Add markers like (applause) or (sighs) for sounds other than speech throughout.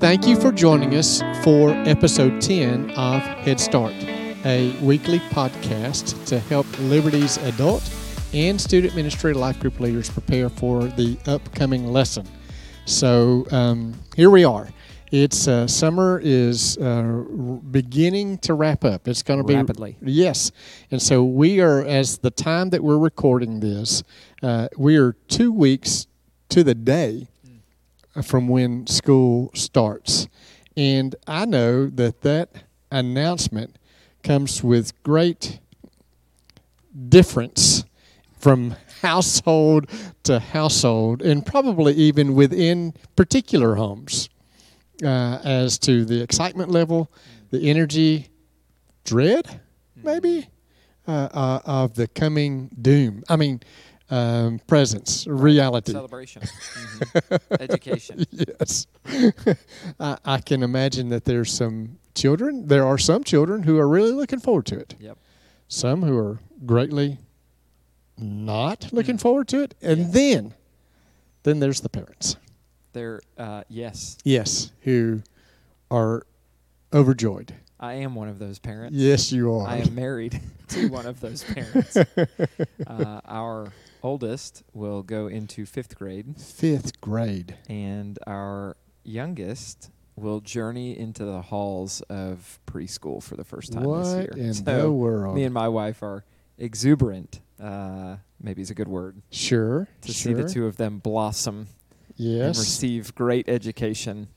Thank you for joining us for episode 10 of Head Start, a weekly podcast to help Liberty's adult and student ministry life group leaders prepare for the upcoming lesson. So um, here we are. It's uh, summer is uh, beginning to wrap up. It's going to be Rapidly. Yes, and so we are as the time that we're recording this, uh, we are two weeks to the day from when school starts, and I know that that announcement comes with great difference from household to household, and probably even within particular homes, uh, as to the excitement level, the energy, dread, maybe, uh, uh, of the coming doom. I mean, um, presence, reality. Celebration, (laughs) Mhm. education. yes. (laughs) I, I can imagine that there's some children, there are some children who are really looking forward to it. Yep. Some who are greatly not looking forward to it. And then, then there's the parents. There. Uh, yes, Yes. Who are overjoyed. I am one of those parents. Yes, you are. I am married (laughs) to one of those parents. uh, our oldest will go into fifth grade, Fifth grade. and our youngest will journey into the halls of preschool for the first time What this year. in so the world? me and my wife are exuberant. Uh, maybe is a good word sure. to sure. see the two of them blossom and Yes. receive great education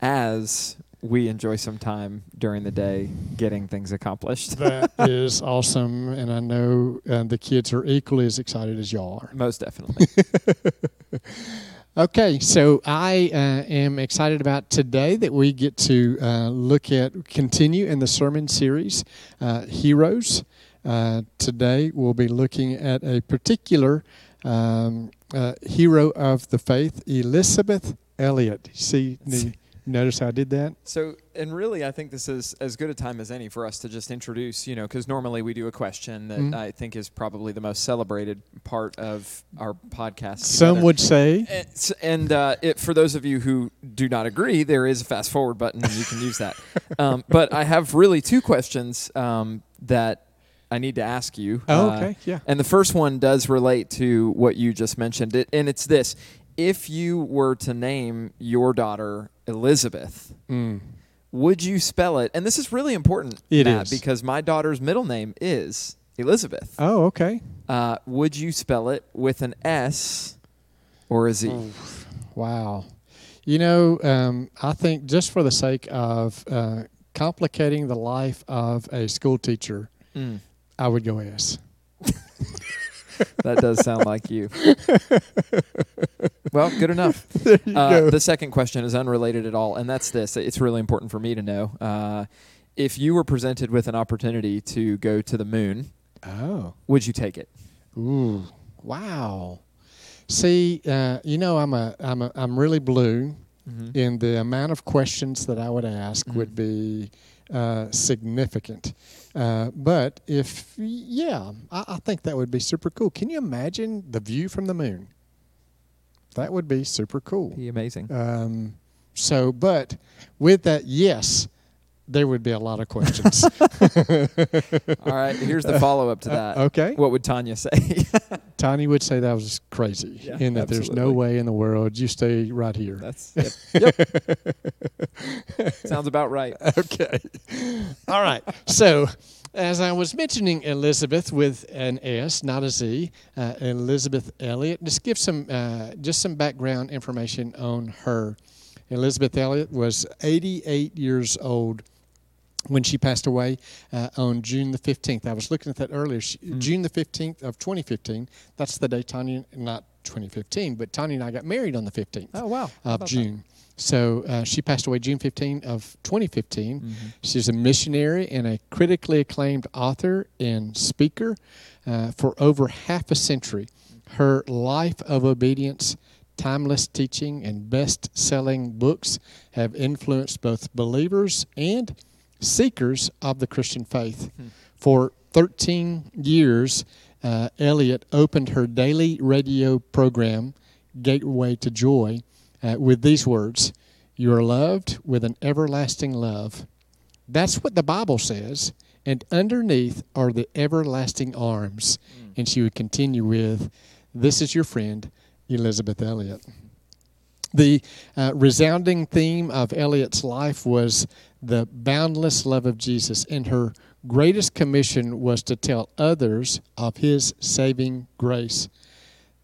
as we enjoy some time during the day getting things accomplished. that (laughs) is awesome. And I know uh, the kids are equally as excited as y'all are. Most definitely. (laughs) Okay, so I uh, am excited about today that we get to uh, look at, continue in the sermon series, uh, Heroes. Uh, today we'll be looking at a particular um, uh, hero of the faith, Elisabeth Elliot. See, you notice how I did that? So, and really, I think this is as good a time as any for us to just introduce, you know, because normally we do a question that Mhm. I think is probably the most celebrated part of our podcast. Some together. would say, And, and uh, it, for those of you who do not agree, there is a fast forward button, and you can use that. (laughs) Um, but I have really two questions um, that I need to ask you. oh, Uh, okay, yeah. and the first one does relate to what you just mentioned, it, and it's this: If you were to name your daughter Elizabeth, Mm. would you spell it? And this is really important, It Matt, is. because my daughter's middle name is Elizabeth. Oh, okay. Uh, would you spell it with an S or a Z? Oh. Wow. You know, um, I think just for the sake of uh, complicating the life of a school teacher, Mm, I would go S. that does sound like you. Well, good enough. (laughs) Uh, go. the second question is unrelated at all, and that's this. It's really important for me to know. Uh, if you were presented with an opportunity to go to the moon, oh. would you take it? Ooh. Wow. See, uh, you know, I'm a, I'm a, I'm really blue, Mm-hmm. and the amount of questions that I would ask Mhm. would be uh, significant. Uh, but if, yeah, I, I think that would be super cool. Can you imagine the view from the moon? That would be super cool. Be amazing. Um, so, but with that, yes, there would be a lot of questions. (laughs) (laughs) all right, here's the follow up to that. okay. What would Tanya say? (laughs) Tanya would say that was crazy, Yeah, and that there's no way in the world you stay right here. That's yep. yep. Sounds about right. okay. All right. So, as I was mentioning Elisabeth with an S, not a Z, uh, Elisabeth Elliot. Just give some, uh, just some background information on her. Elisabeth Elliot was 88 years old when she passed away uh, on June the 15th. I was looking at that earlier. She, Mm. June the 15th of 2015. That's the day Tanya, not 2015, but Tanya and I got married on the 15th Oh wow. Of June. So uh, she passed away June 15 of 2015. that? Mhm. She's a missionary and a critically acclaimed author and speaker uh, for over half a century. Her life of obedience, timeless teaching, and best selling books have influenced both believers and seekers of the Christian faith. Hmm. For 13 years, uh, Elliot opened her daily radio program, Gateway to Joy, uh, with these words You are loved with an everlasting love. That's what the Bible says. And underneath are the everlasting arms. And she would continue with, This is your friend, Elisabeth Elliot. The uh, resounding theme of Elliot's life was the boundless love of Jesus, and her greatest commission was to tell others of his saving grace.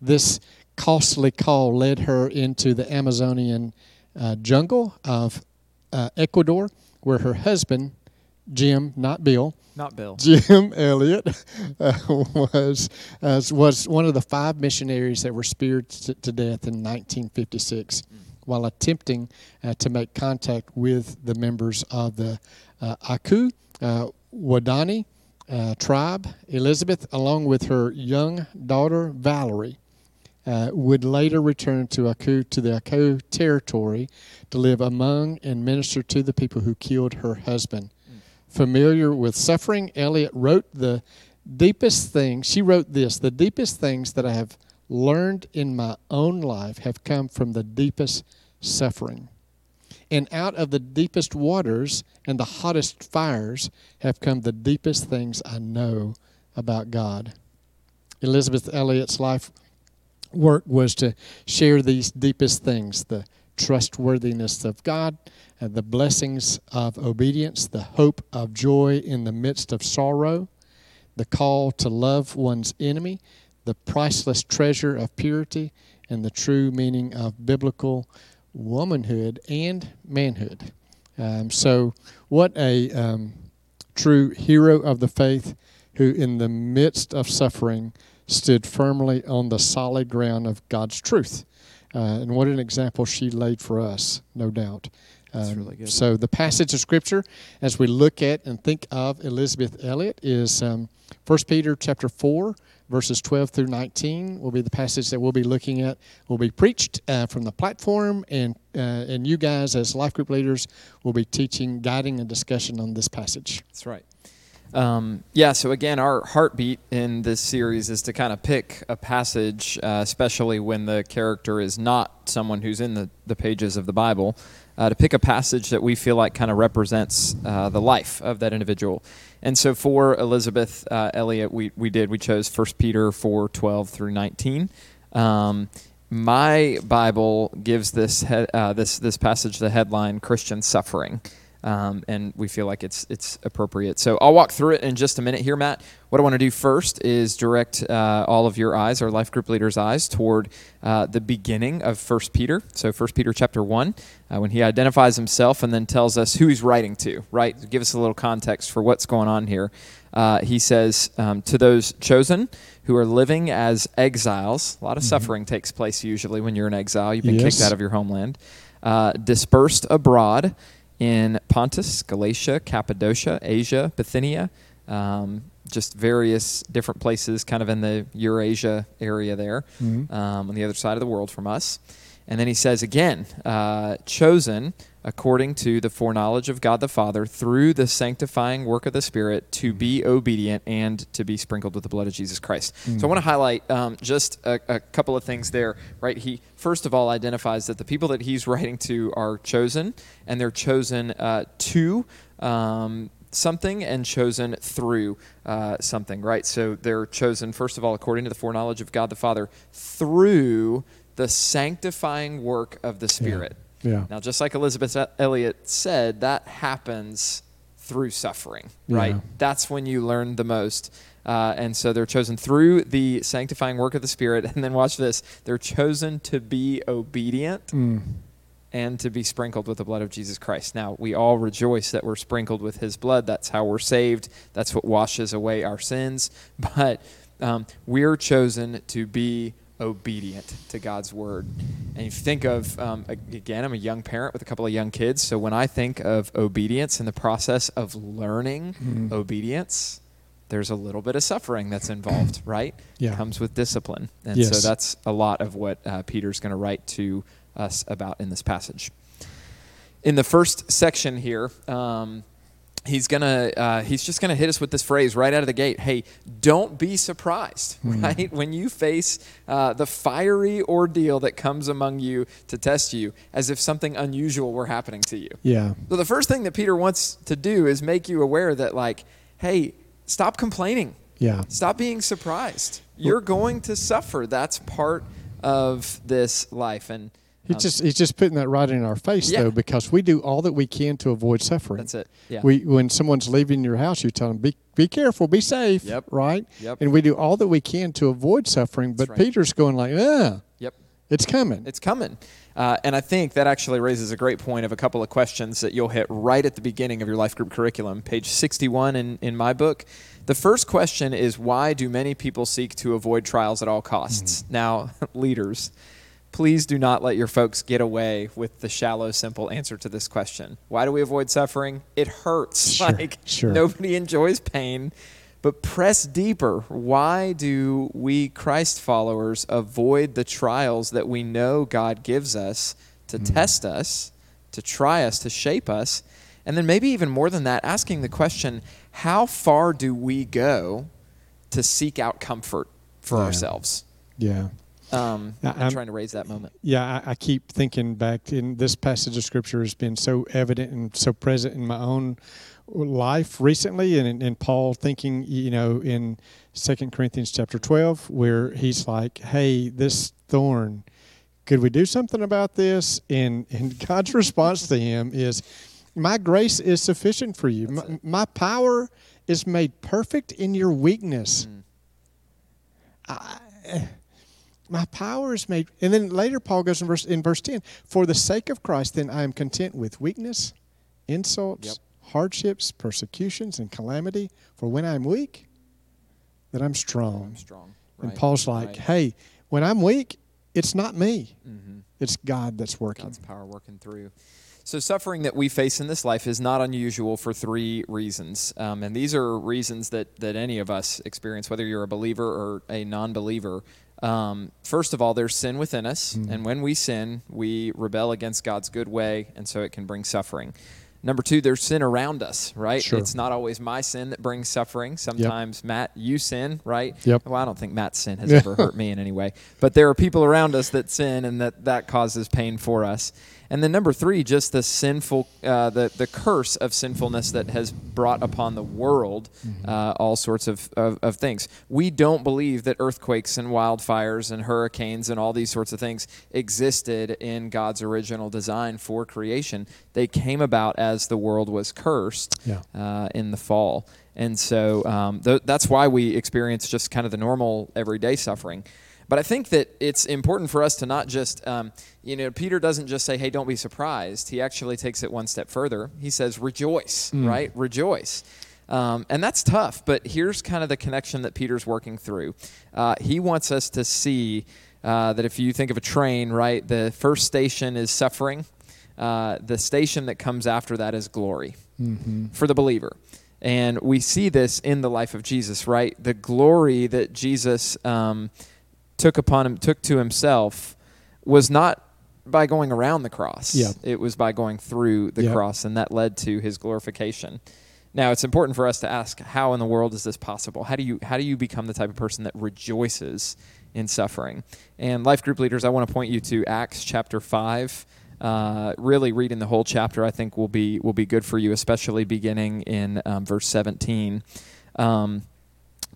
This costly call led her into the Amazonian uh, jungle of uh, Ecuador, where her husband, Jim, not Bill, Not Bill. Jim (laughs) Elliot uh, was uh, was one of the five missionaries that were speared to, to death in 1956 while attempting uh, to make contact with the members of the uh, Auca uh, Waodani uh, tribe. Elisabeth, along with her young daughter Valerie, uh, would later return to Auca to the Auca territory to live among and minister to the people who killed her husband familiar with suffering, Elliot wrote the deepest things. She wrote this The deepest things that I have learned in my own life have come from the deepest suffering. And out of the deepest waters and the hottest fires have come the deepest things I know about God. Elisabeth Elliot's life work was to share these deepest things the trustworthiness of God, and the blessings of obedience, the hope of joy in the midst of sorrow, the call to love one's enemy, the priceless treasure of purity, and the true meaning of biblical womanhood and manhood. Um, so, what a um, true hero of the faith who, in the midst of suffering, stood firmly on the solid ground of God's truth. Uh, and what an example she laid for us, no doubt. Um, really. So the passage of scripture, as we look at and think of Elisabeth Elliot, is um, 1 Peter chapter four, verses 12 through 19. Will be the passage that we'll be looking at. Will be preached uh, from the platform, and uh, and you guys as life group leaders will be teaching, guiding, and discussion on this passage. That's right. Um, yeah, so again, our heartbeat in this series is to kind of pick a passage, uh, especially when the character is not someone who's in the, the pages of the Bible, uh, to pick a passage that we feel like kind of represents uh, the life of that individual. And so for Elisabeth uh, Elliot, we, we did, we chose 1 Peter 4 12 through 19. Um, my Bible gives this, he- uh, this, this passage the headline Christian Suffering um, and we feel like it's it's appropriate. So I'll walk through it in just a minute here, Matt. What I want to do first is direct uh, all of your eyes, our life group leaders' eyes, toward uh, the beginning of First Peter. So First Peter chapter one, uh, when he identifies himself and then tells us who he's writing to. Right, give us a little context for what's going on here. Uh, he says um, to those chosen who are living as exiles. A lot of suffering takes place usually when you're in exile. You've been Yes. kicked out of your homeland, uh, dispersed abroad in Pontus, Galatia, Cappadocia, Asia, Bithynia, um, just various different places, kind of in the Eurasia area there, Mhm. um, on the other side of the world from us. And then he says again, uh, chosen according to the foreknowledge of God the Father through the sanctifying work of the Spirit to be obedient and to be sprinkled with the blood of Jesus Christ. So I want to highlight um, just a, a couple of things there, right? He first of all identifies that the people that he's writing to are chosen, and they're chosen uh, to. Um, something and chosen through uh, something, right? So they're chosen, first of all, according to the foreknowledge of God the Father, through the sanctifying work of the Spirit. Yeah. Now, just like Elisabeth Elliot said, that happens through suffering, right? Yeah. That's when you learn the most. Uh, and so they're chosen through the sanctifying work of the Spirit. (laughs) And then watch this they're chosen to be obedient Mm. and to be sprinkled with the blood of Jesus Christ. Now, we all rejoice that we're sprinkled with his blood. That's how we're saved, that's what washes away our sins. (laughs) But um, we're chosen to be obedient to God's word. And if you think of, um, again, I'm a young parent with a couple of young kids. So when I think of obedience and the process of learning Mhm. obedience, there's a little bit of suffering that's involved, (clears throat) right? Yeah. Comes with discipline. And Yes. so that's a lot of what uh, Peter's going to write to us about in this passage. In the first section here, um, he's gonna uh, he's just gonna hit us with this phrase right out of the gate. Hey don't be surprised (laughs) right? When you face uh, the fiery ordeal that comes among you to test you as if something unusual were happening to you. Yeah. so the first thing that peter wants to do is make you aware that like hey stop complaining. Yeah. stop being surprised. You're going to suffer. That's part of this life. And He's just he's just putting that right in our face Yeah. though, because we do all that we can to avoid suffering. that's it yeah We when someone's leaving your house, you tell them be be careful, be safe. Yep. Right. Yep. And we do all that we can to avoid suffering. But right. Peter's going like, yeah. yep it's coming. It's coming. Uh, and I think that actually raises a great point of a couple of questions that you'll hit right at the beginning of your life group curriculum, page 61 in, in my book. The first question is why do many people seek to avoid trials at all costs? Now, (laughs) leaders, please do not let your folks get away with the shallow, simple answer to this question. Why do we avoid suffering? It hurts. Sure, (laughs) like sure. nobody enjoys pain. But press deeper. Why do we Christ followers avoid the trials that we know God gives us to hmm. test us, to try us, to shape us? And then maybe even more than that, asking the question, how far do we go to seek out comfort for Yeah. ourselves? yeah. Um, I'm trying to raise that moment. Yeah, I, I keep thinking back in this passage of scripture has been so evident and so present in my own life recently, and and Paul thinking, you know, in Second Corinthians chapter twelve, where he's like, "Hey, this thorn, could we do something about this?" And and (laughs) God's response to him is, "My grace is sufficient for you. My, my power is made perfect in your weakness." My power is made and then later paul goes in verse in verse 10 for the sake of christ then i am content with weakness insults Yep. hardships persecutions and calamity for when i'm weak that i'm strong I'm strong. and paul's like right. hey when i'm weak it's not me Mhm. it's god that's working God's power working through. So, suffering that we face in this life is not unusual for three reasons. Um, and these are reasons that, that any of us experience, whether you're a believer or a non believer. Um, first of all, there's sin within us. Mm-hmm. And when we sin, we rebel against God's good way. And so it can bring suffering. Number two, there's sin around us, right? Sure. It's not always my sin that brings suffering. Sometimes, Matt, you sin, right? Yep. Well, I don't think Matt's sin has (laughs) ever hurt me in any way. But there are people around us that sin, and that that causes pain for us. And then number three, just the sinful, uh, the the curse of sinfulness that has brought upon the world uh, all sorts of, of of things. We don't believe that earthquakes and wildfires and hurricanes and all these sorts of things existed in God's original design for creation. They came about as the world was cursed Yeah. uh, in the fall. And so um, th- that's why we experience just kind of the normal everyday suffering. But I think that it's important for us to not just, um, you know, Peter doesn't just say, hey, don't be surprised. He actually takes it one step further. He says, rejoice, right? Rejoice. Um, and that's tough, but here's kind of the connection that Peter's working through. Uh, he wants us to see uh, that if you think of a train, right, the first station is suffering, uh, the station that comes after that is glory for the believer. And we see this in the life of Jesus, right? The glory that Jesus um, took upon him, took to himself, was not by going around the cross. Yeah. It was by going through the Yeah. cross, and that led to his glorification. Now, it's important for us to ask, how in the world is this possible? How do you how do you become the type of person that rejoices in suffering? And life group leaders, I want to point you to Acts chapter five. Uh, really, reading the whole chapter, I think, will be will be good for you, especially beginning in um, verse seventeen. Um,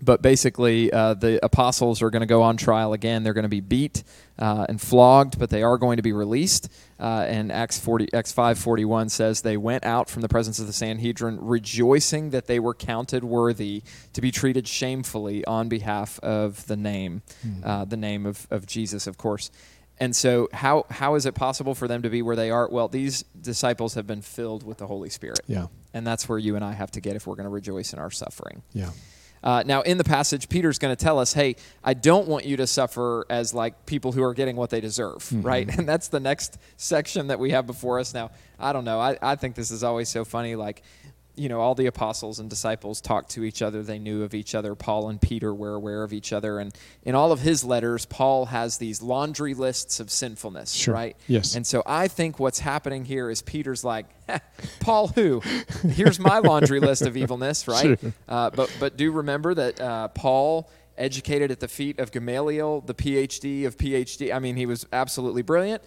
but basically, uh, the apostles are going to go on trial again. They're going to be beat uh, and flogged, but they are going to be released. Uh, and Acts forty, Acts five forty one says they went out from the presence of the Sanhedrin, rejoicing that they were counted worthy to be treated shamefully on behalf of the name, uh, the name of, of Jesus, of course. And so, how how is it possible for them to be where they are? Well, these disciples have been filled with the Holy Spirit, Yeah. and that's where you and I have to get if we're going to rejoice in our suffering. Yeah. Uh, now, in the passage, Peter's going to tell us, hey, I don't want you to suffer as like people who are getting what they deserve, right? And that's the next section that we have before us. Now, I don't know. I, I think this is always so funny. Like, you know, all the apostles and disciples talked to each other. They knew of each other. Paul and Peter were aware of each other. And in all of his letters, Paul has these laundry lists of sinfulness, Sure. right? Yes. And so I think what's happening here is Peter's like, Paul, who? Here's my laundry list of evilness, (laughs) right? Sure. Uh, but, but do remember that uh, Paul educated at the feet of Gamaliel, the PhD of PhD. I mean, he was absolutely brilliant.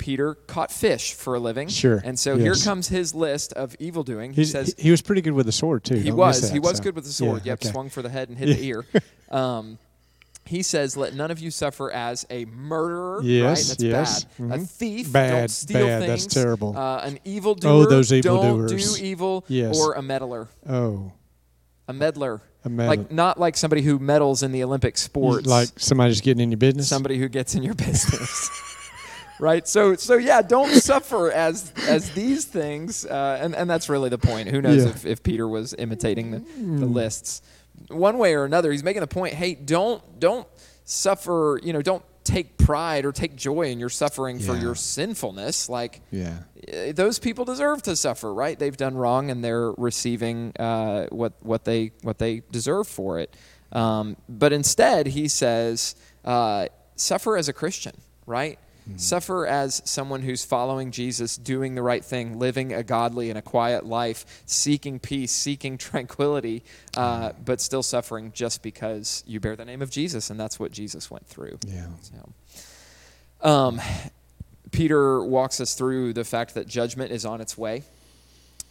Peter caught fish for a living. Sure. And so here comes his list of evil doing. He He's, says, he, was pretty good with the sword too. he don't was. that, he was so. good with the sword. Yeah, yep, okay. swung for the head and hit (laughs) the ear. Um, he says, "Let none of you suffer as a murderer." Yes, right? That's yes. bad. A Mhm. thief. Bad, don't steal bad. That's terrible. Oh, Uh, an evildoer. Oh, those evil Don't evildoers. do evil. Yes. Or a meddler. Oh, A meddler. a meddler. Like not like somebody who meddles in the Olympic sports. like somebody's getting in your business. somebody who gets in your (laughs) business. Right so so yeah don't (laughs) suffer as as these things uh, and and that's really the point who knows Yeah. if, if peter was imitating the, the lists one way or another he's making the point hey don't don't suffer you know don't take pride or take joy in your suffering for your sinfulness like yeah. uh, those people deserve to suffer, right? They've done wrong and they're receiving uh, what what they what they deserve for it. Um, but instead, he says, uh, suffer as a Christian, right? Suffer as someone who's following Jesus, doing the right thing, living a godly and a quiet life, seeking peace, seeking (laughs) tranquility, uh, but still suffering just because you bear the name of Jesus, and that's what Jesus went through. Yeah. So, um, Peter walks us through the fact that judgment is on its way.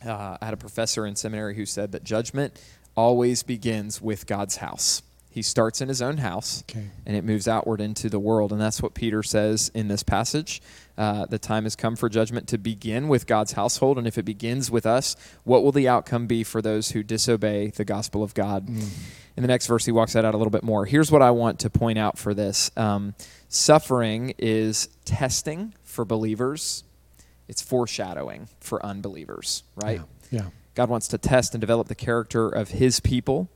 Uh, I had a professor in seminary who said that judgment always begins with God's house. He starts in his own house Okay. and it moves outward into the world. And that's what Peter says in this passage. Uh, the time has come for judgment to begin with God's household. And if it begins with us, what will the outcome be for those who disobey the gospel of God? In the next verse, he walks that out a little bit more. Here's what I want to point out for this um, suffering is testing for believers, it's foreshadowing for unbelievers, right? Yeah. God wants to test and develop the character of his people,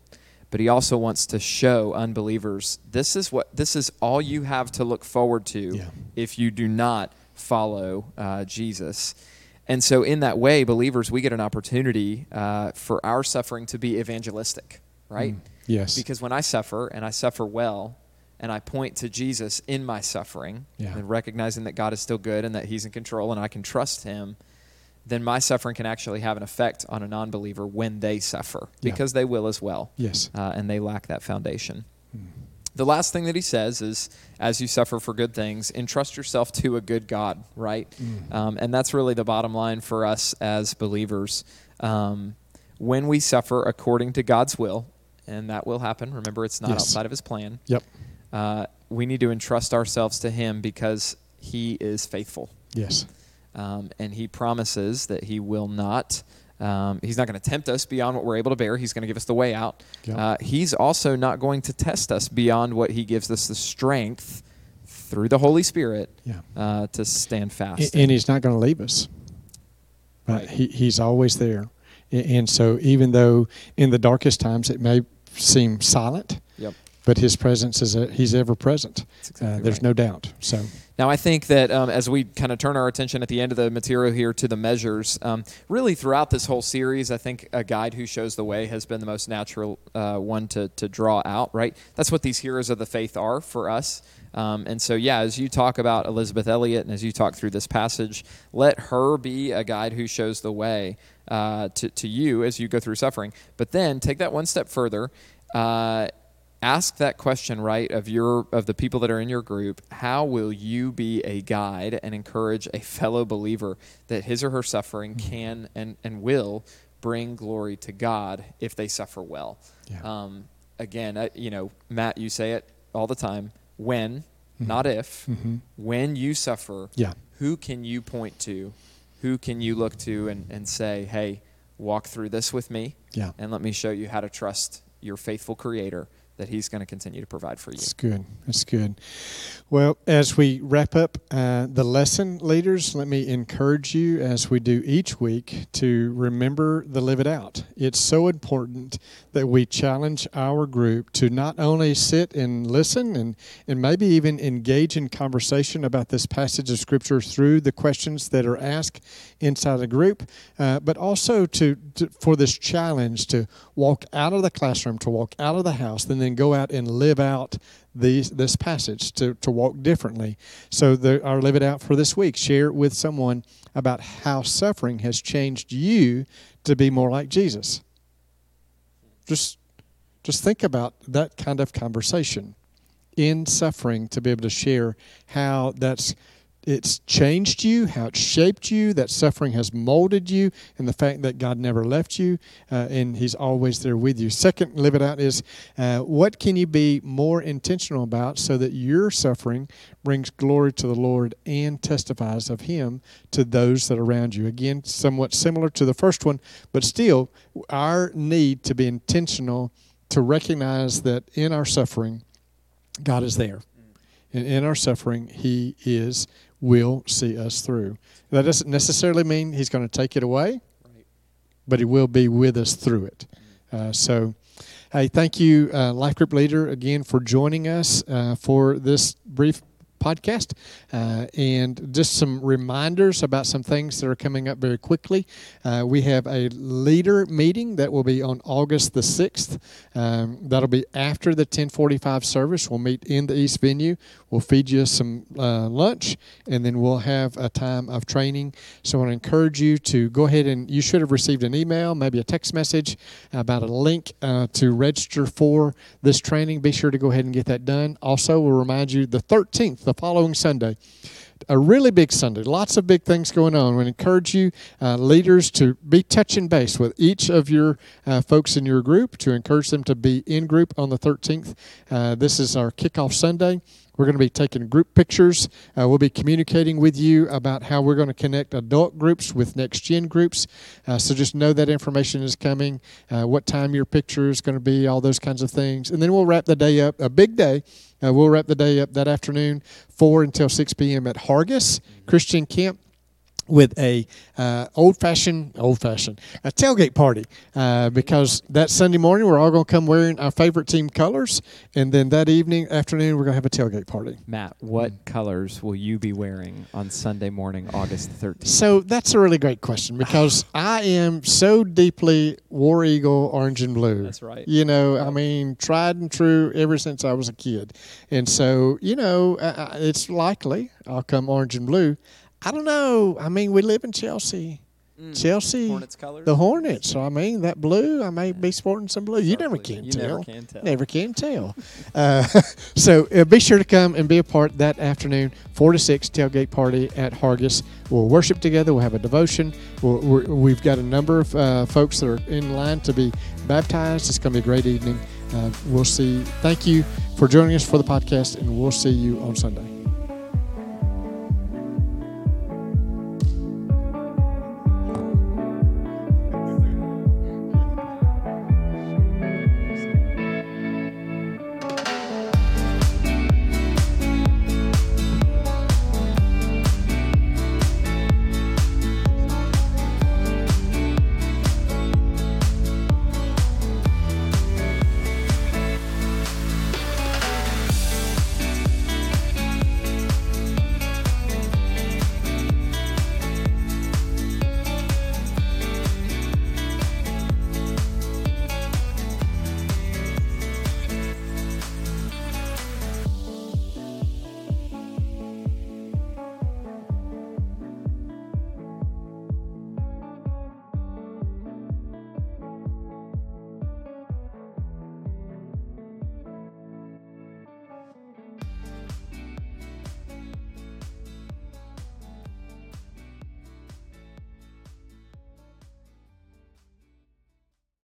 but he also wants to show unbelievers this is what this is all you have to look forward to Yeah. if you do not follow uh, Jesus. And so, in that way, believers, we get an opportunity uh, for our suffering to be evangelistic, right? Mm. Yes. Because when I suffer and I suffer well, and I point to Jesus in my suffering, Yeah. and recognizing that God is still good and that He's in control and I can trust Him, then my suffering can actually have an effect on a non believer when they suffer, Yeah. because they will as well. Yes. Uh, and they lack that foundation. Hmm. The last thing that he says is, as you suffer for good things, entrust yourself to a good God, right? Hmm. Um, and that's really the bottom line for us as believers. Um, when we suffer according to God's will, and that will happen, remember, it's not Yes. outside of his plan, Yep. uh, we need to entrust ourselves to him because he is faithful. Yes. Um, and he promises that he will not. Um, he's not going to tempt us beyond what we're able to bear. He's going to give us the way out. Yep. Uh, he's also not going to test us beyond what he gives us the strength through the Holy Spirit Yeah. uh, to stand fast. and he's not going to leave us. Right. He, he's always there. And so, even though in the darkest times it may seem silent, Yep. But his presence is a, he's ever present. Exactly uh, there's right. no doubt. So, Now, I think that um, as we kind of turn our attention at the end of the material here to the measures, um, really throughout this whole series, I think a guide who shows the way has been the most natural uh, one to, to draw out, right? That's what these heroes of the faith are for us. Um, and so, yeah, as you talk about Elisabeth Elliot and as you talk through this passage, let her be a guide who shows the way uh, to, to you as you go through suffering. But then take that one step further. Uh, ask that question right of your of the people that are in your group how will you be a guide and encourage a fellow believer that his or her suffering can and, and will bring glory to god if they suffer well Yeah. um, again uh, you know matt you say it all the time when not if Mhm. when you suffer yeah. who can you point to who can you look to and, and say hey walk through this with me Yeah. and let me show you how to trust your faithful creator that He's going to continue to provide for you. That's good. That's good. Well, as we wrap up uh, the lesson, leaders, let me encourage you, as we do each week, to remember the live it out. It's so important that we challenge our group to not only sit and listen and, and maybe even engage in conversation about this passage of Scripture through the questions that are asked inside the group, uh, but also to, to for this challenge to walk out of the classroom, to walk out of the house, and then go out and live out these this passage to, to walk differently. So the, our live it out for this week. Share it with someone about how suffering has changed you to be more like Jesus. Just just think about that kind of conversation in suffering to be able to share how that's it's changed you, how it's shaped you, that suffering has molded you, and the fact that God never left you uh, and He's always there with you. Second, live it out is uh, what can you be more intentional about so that your suffering brings glory to the Lord and testifies of Him to those that are around you. Again, somewhat similar to the first one, but still, our need to be intentional to recognize that in our suffering, God is there. And in our suffering, He is will see us through. That doesn't necessarily mean He's going to take it away, right. but He will be with us through it. Uh, so, hey, thank you, uh, Life Group Leader, again for joining us uh, for this brief podcast. Uh, and just some reminders about some things that are coming up very quickly. Uh, we have a leader meeting that will be on August the 6th. Um, that'll be after the 1045 service. We'll meet in the East venue. We'll feed you some uh, lunch, and then we'll have a time of training. So I want to encourage you to go ahead and you should have received an email, maybe a text message about a link uh, to register for this training. Be sure to go ahead and get that done. Also, we'll remind you the 13th, the following Sunday, a really big Sunday. Lots of big things going on. We encourage you, uh, leaders, to be touching base with each of your uh, folks in your group to encourage them to be in group on the 13th. Uh, this is our kickoff Sunday. We're going to be taking group pictures. Uh, we'll be communicating with you about how we're going to connect adult groups with next gen groups. Uh, so just know that information is coming, uh, what time your picture is going to be, all those kinds of things. And then we'll wrap the day up, a big day. Uh, we'll wrap the day up that afternoon, 4 until 6 p.m. at Hargis Christian Camp with a uh, old fashioned old fashioned a tailgate party uh, because that Sunday morning we're all going to come wearing our favorite team colors and then that evening afternoon we're going to have a tailgate party. Matt, what colors will you be wearing on Sunday morning, August 13th? So that's a really great question because (sighs) I am so deeply War Eagle orange and blue. That's right. You know, I mean, tried and true ever since I was a kid, and so you know, uh, uh it's likely I'll come orange and blue. I don't know. I mean, we live in Chelsea. Mm. Chelsea, Hornets colors. The Hornets. So I mean, that blue. I may be sporting some blue. You never can you tell. Never can tell. Never can tell. (laughs) uh, (laughs) so uh, be sure to come and be a part that afternoon, four to six tailgate party at Hargis. We'll worship together. We'll have a devotion. we have got a number of uh, folks that are in line to be baptized. It's going to be a great evening. Uh, we'll see. Thank you for joining us for the podcast, and we'll see you on Sunday.